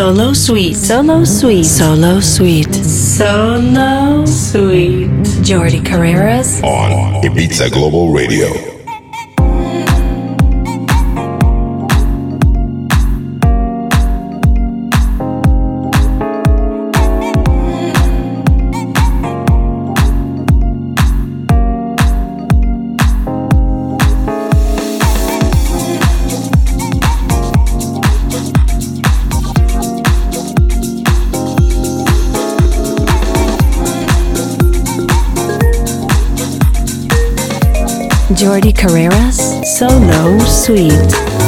Solo Sweet. Solo Sweet. Solo Sweet. Solo Sweet. Jordi Carreras. On Ibiza Global Radio. Jordi Carreras Solo Sweet.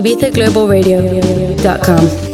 ibizaglobalradio.com.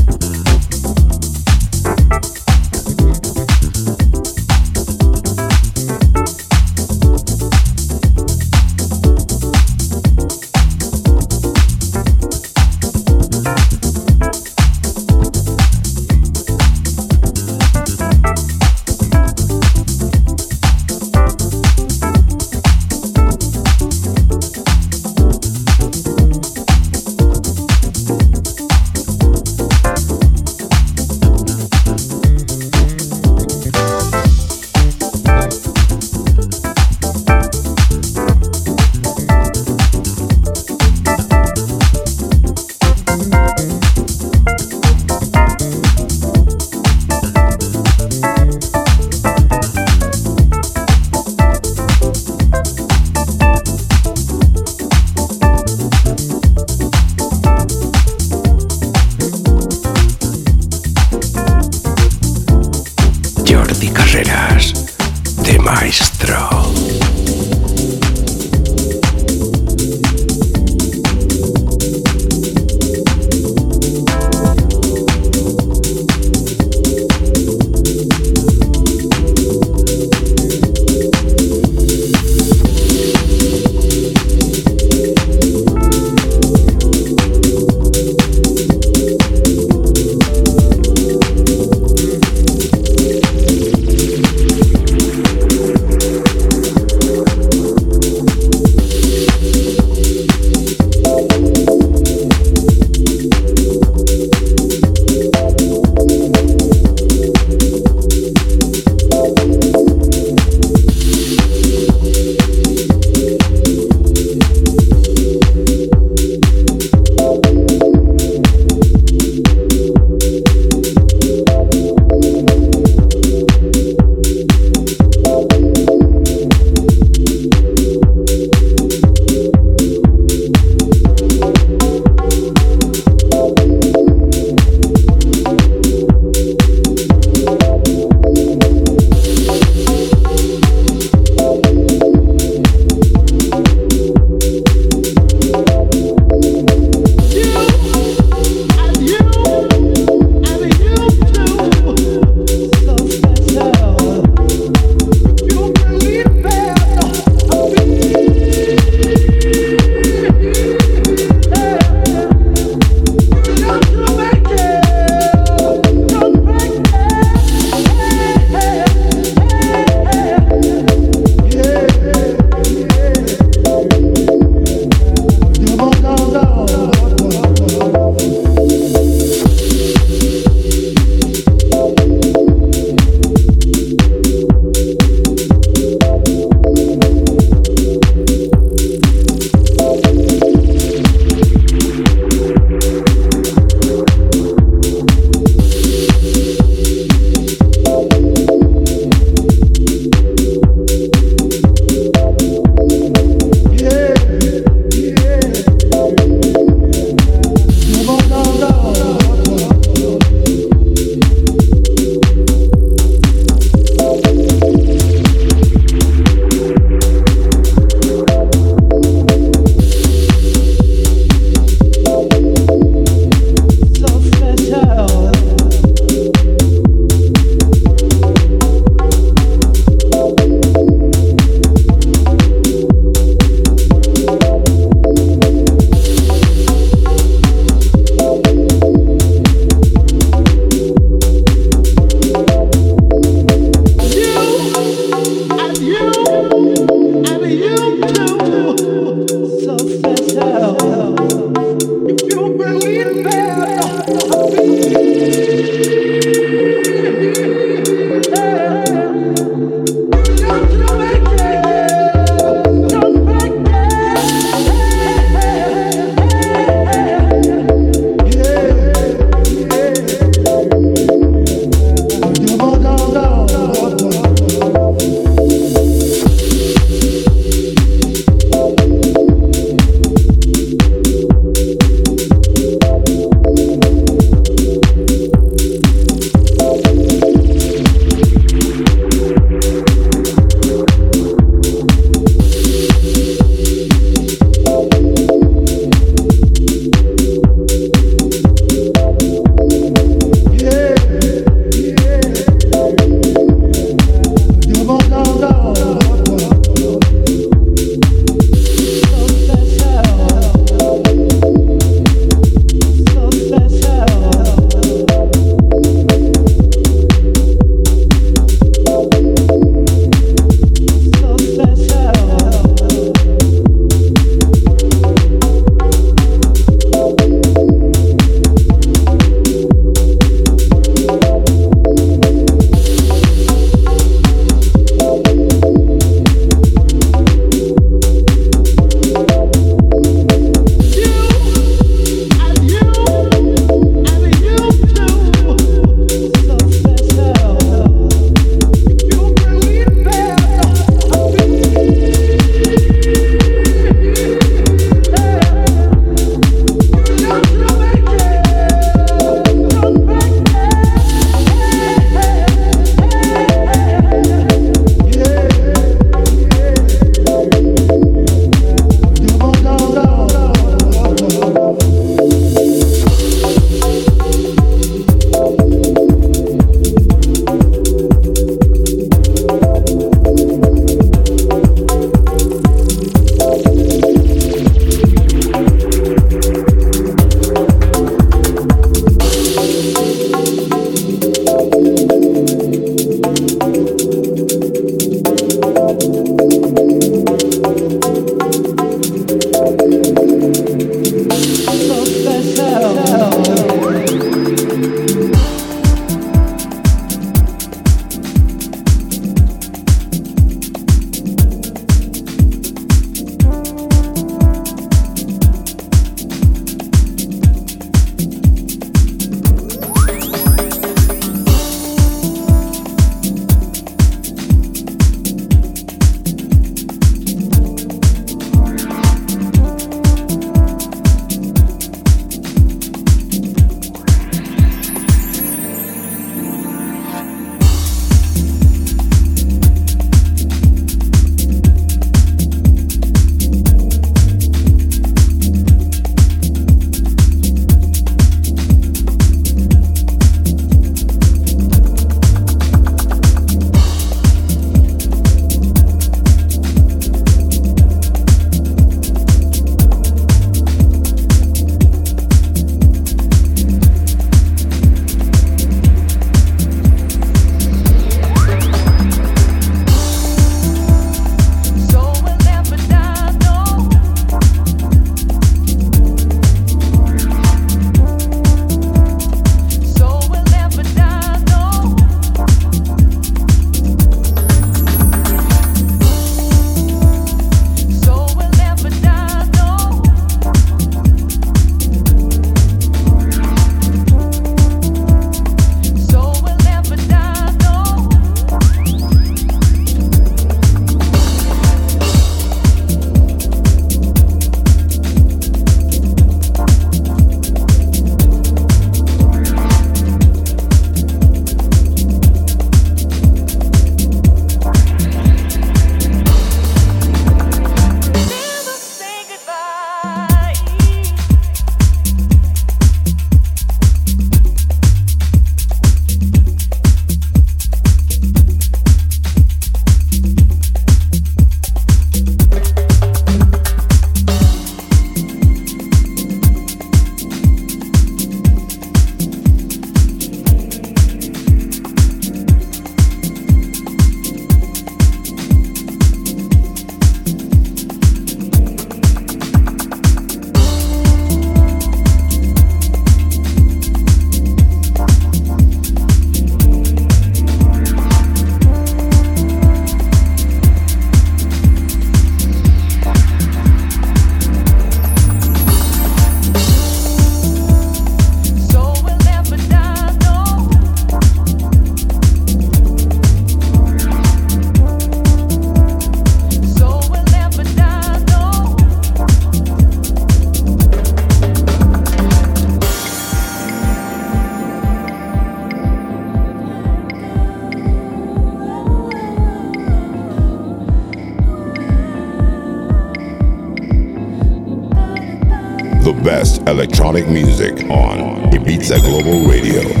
electronic music on Ibiza Global Radio.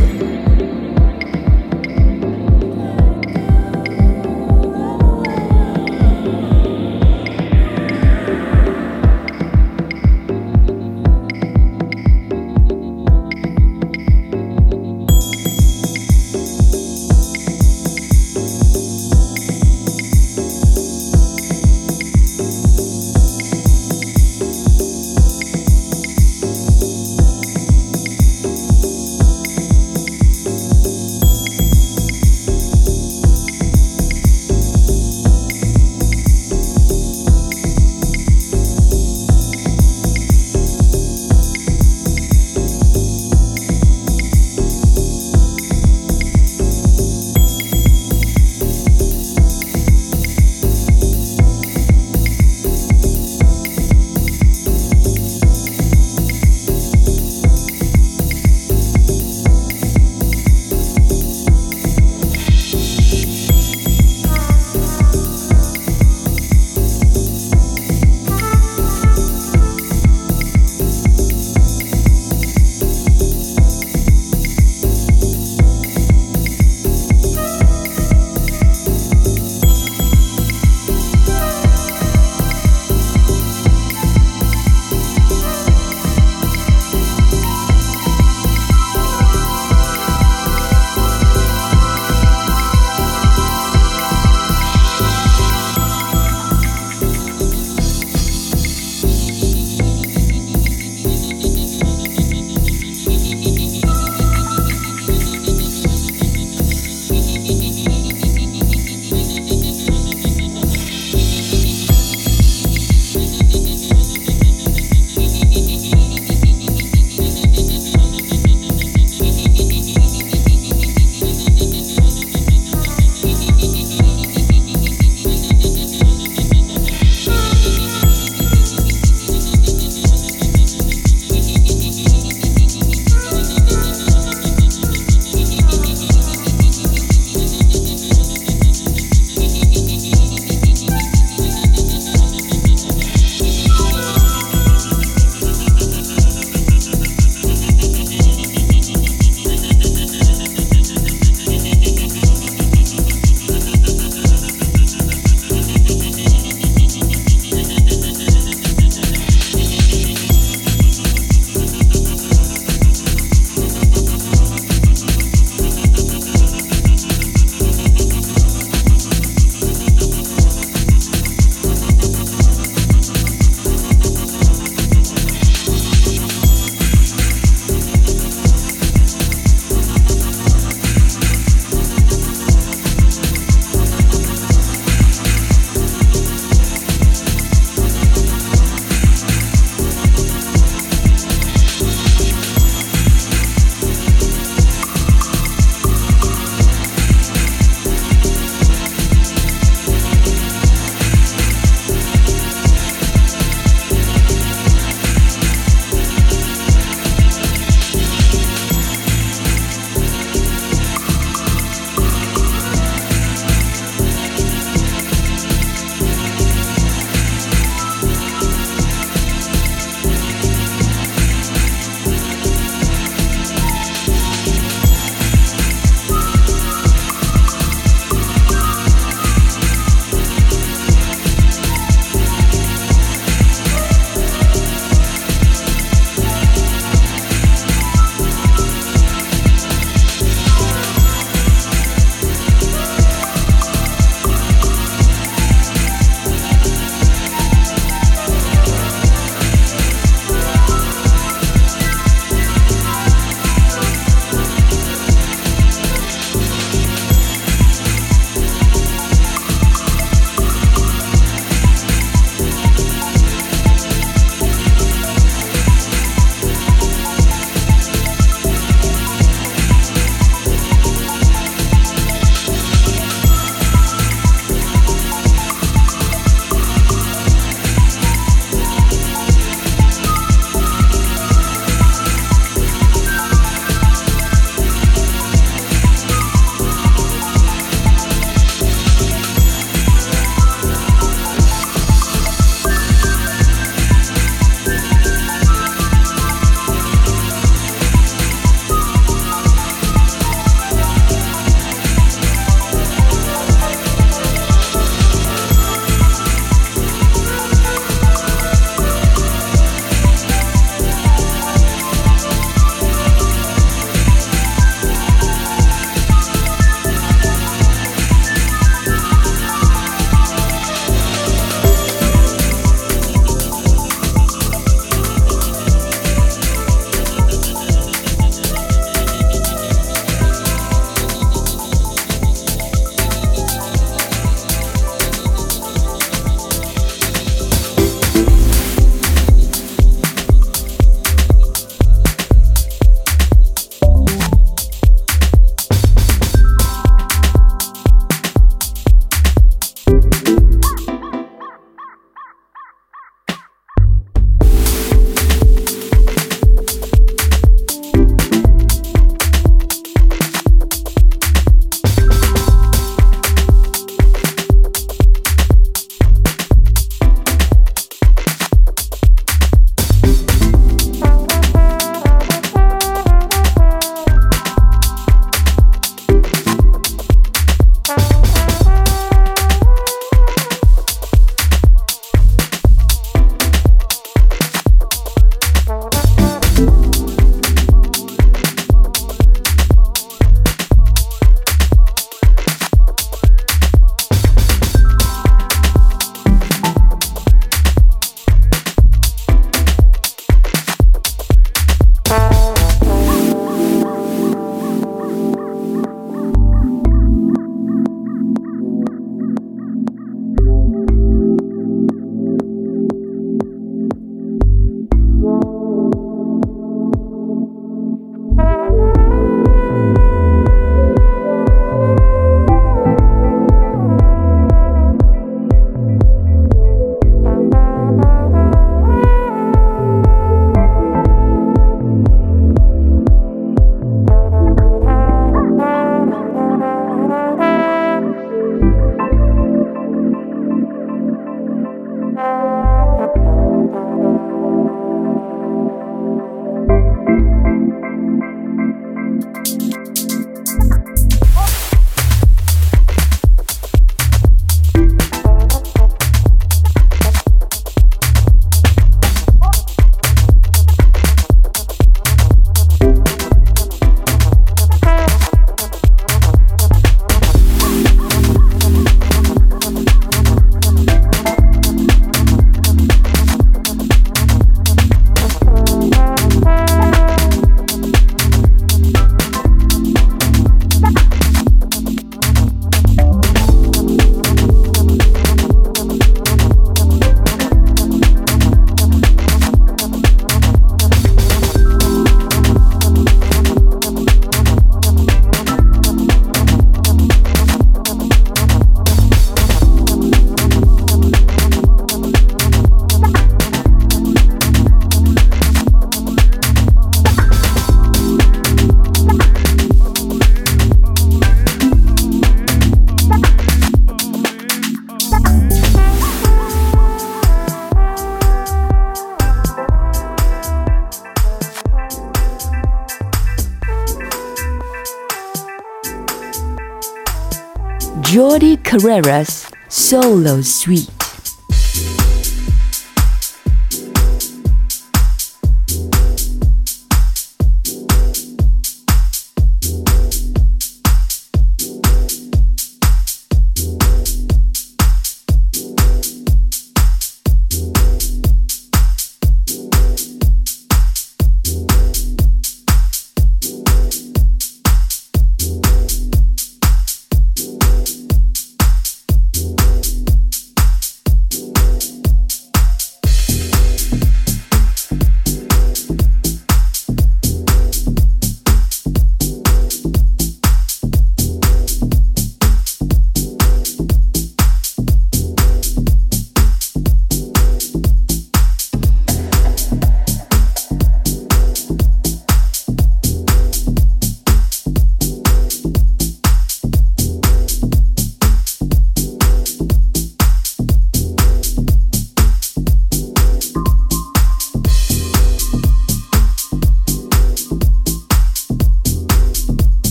Carreras Solo Sweet.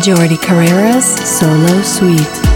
Jordi Carreras Solo Sweet.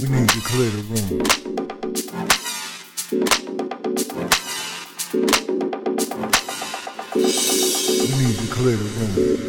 We need to clear the room. We need to clear the room.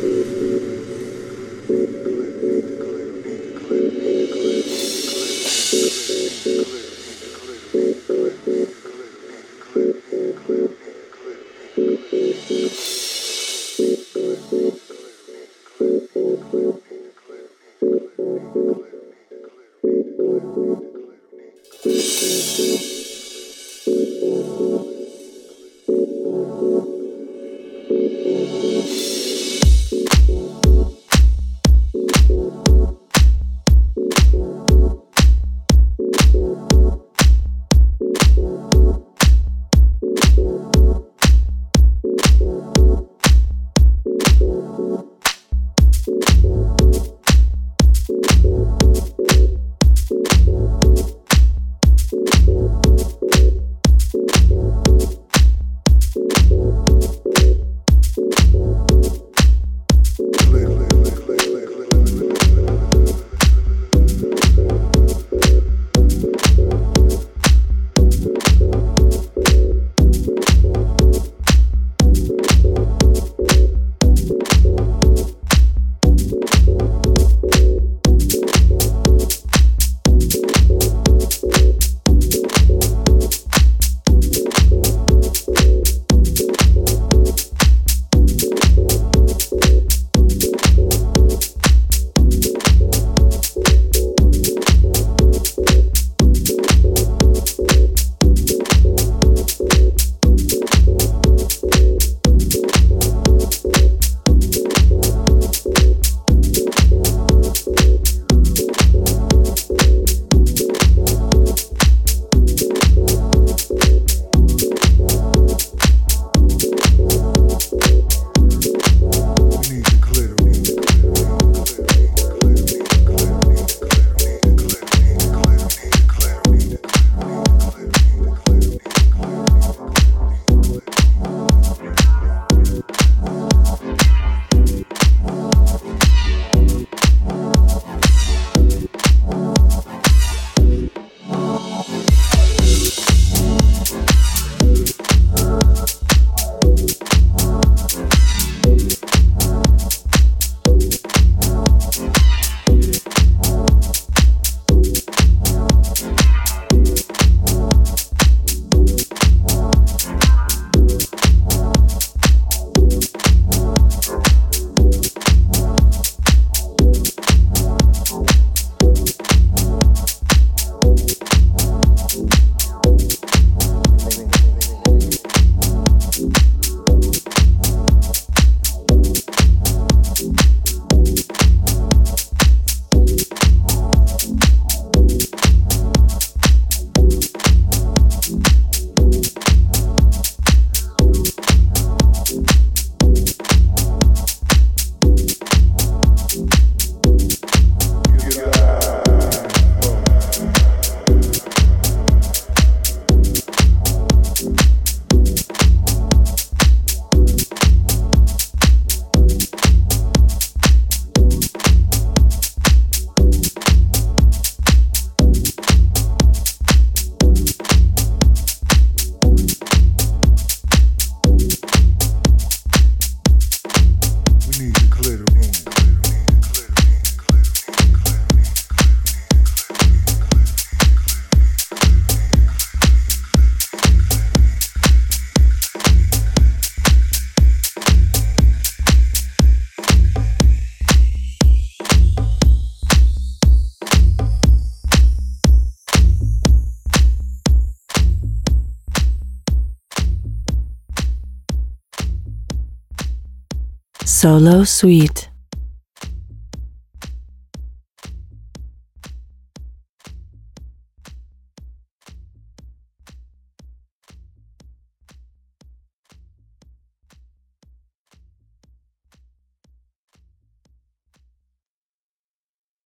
Solo Sweet.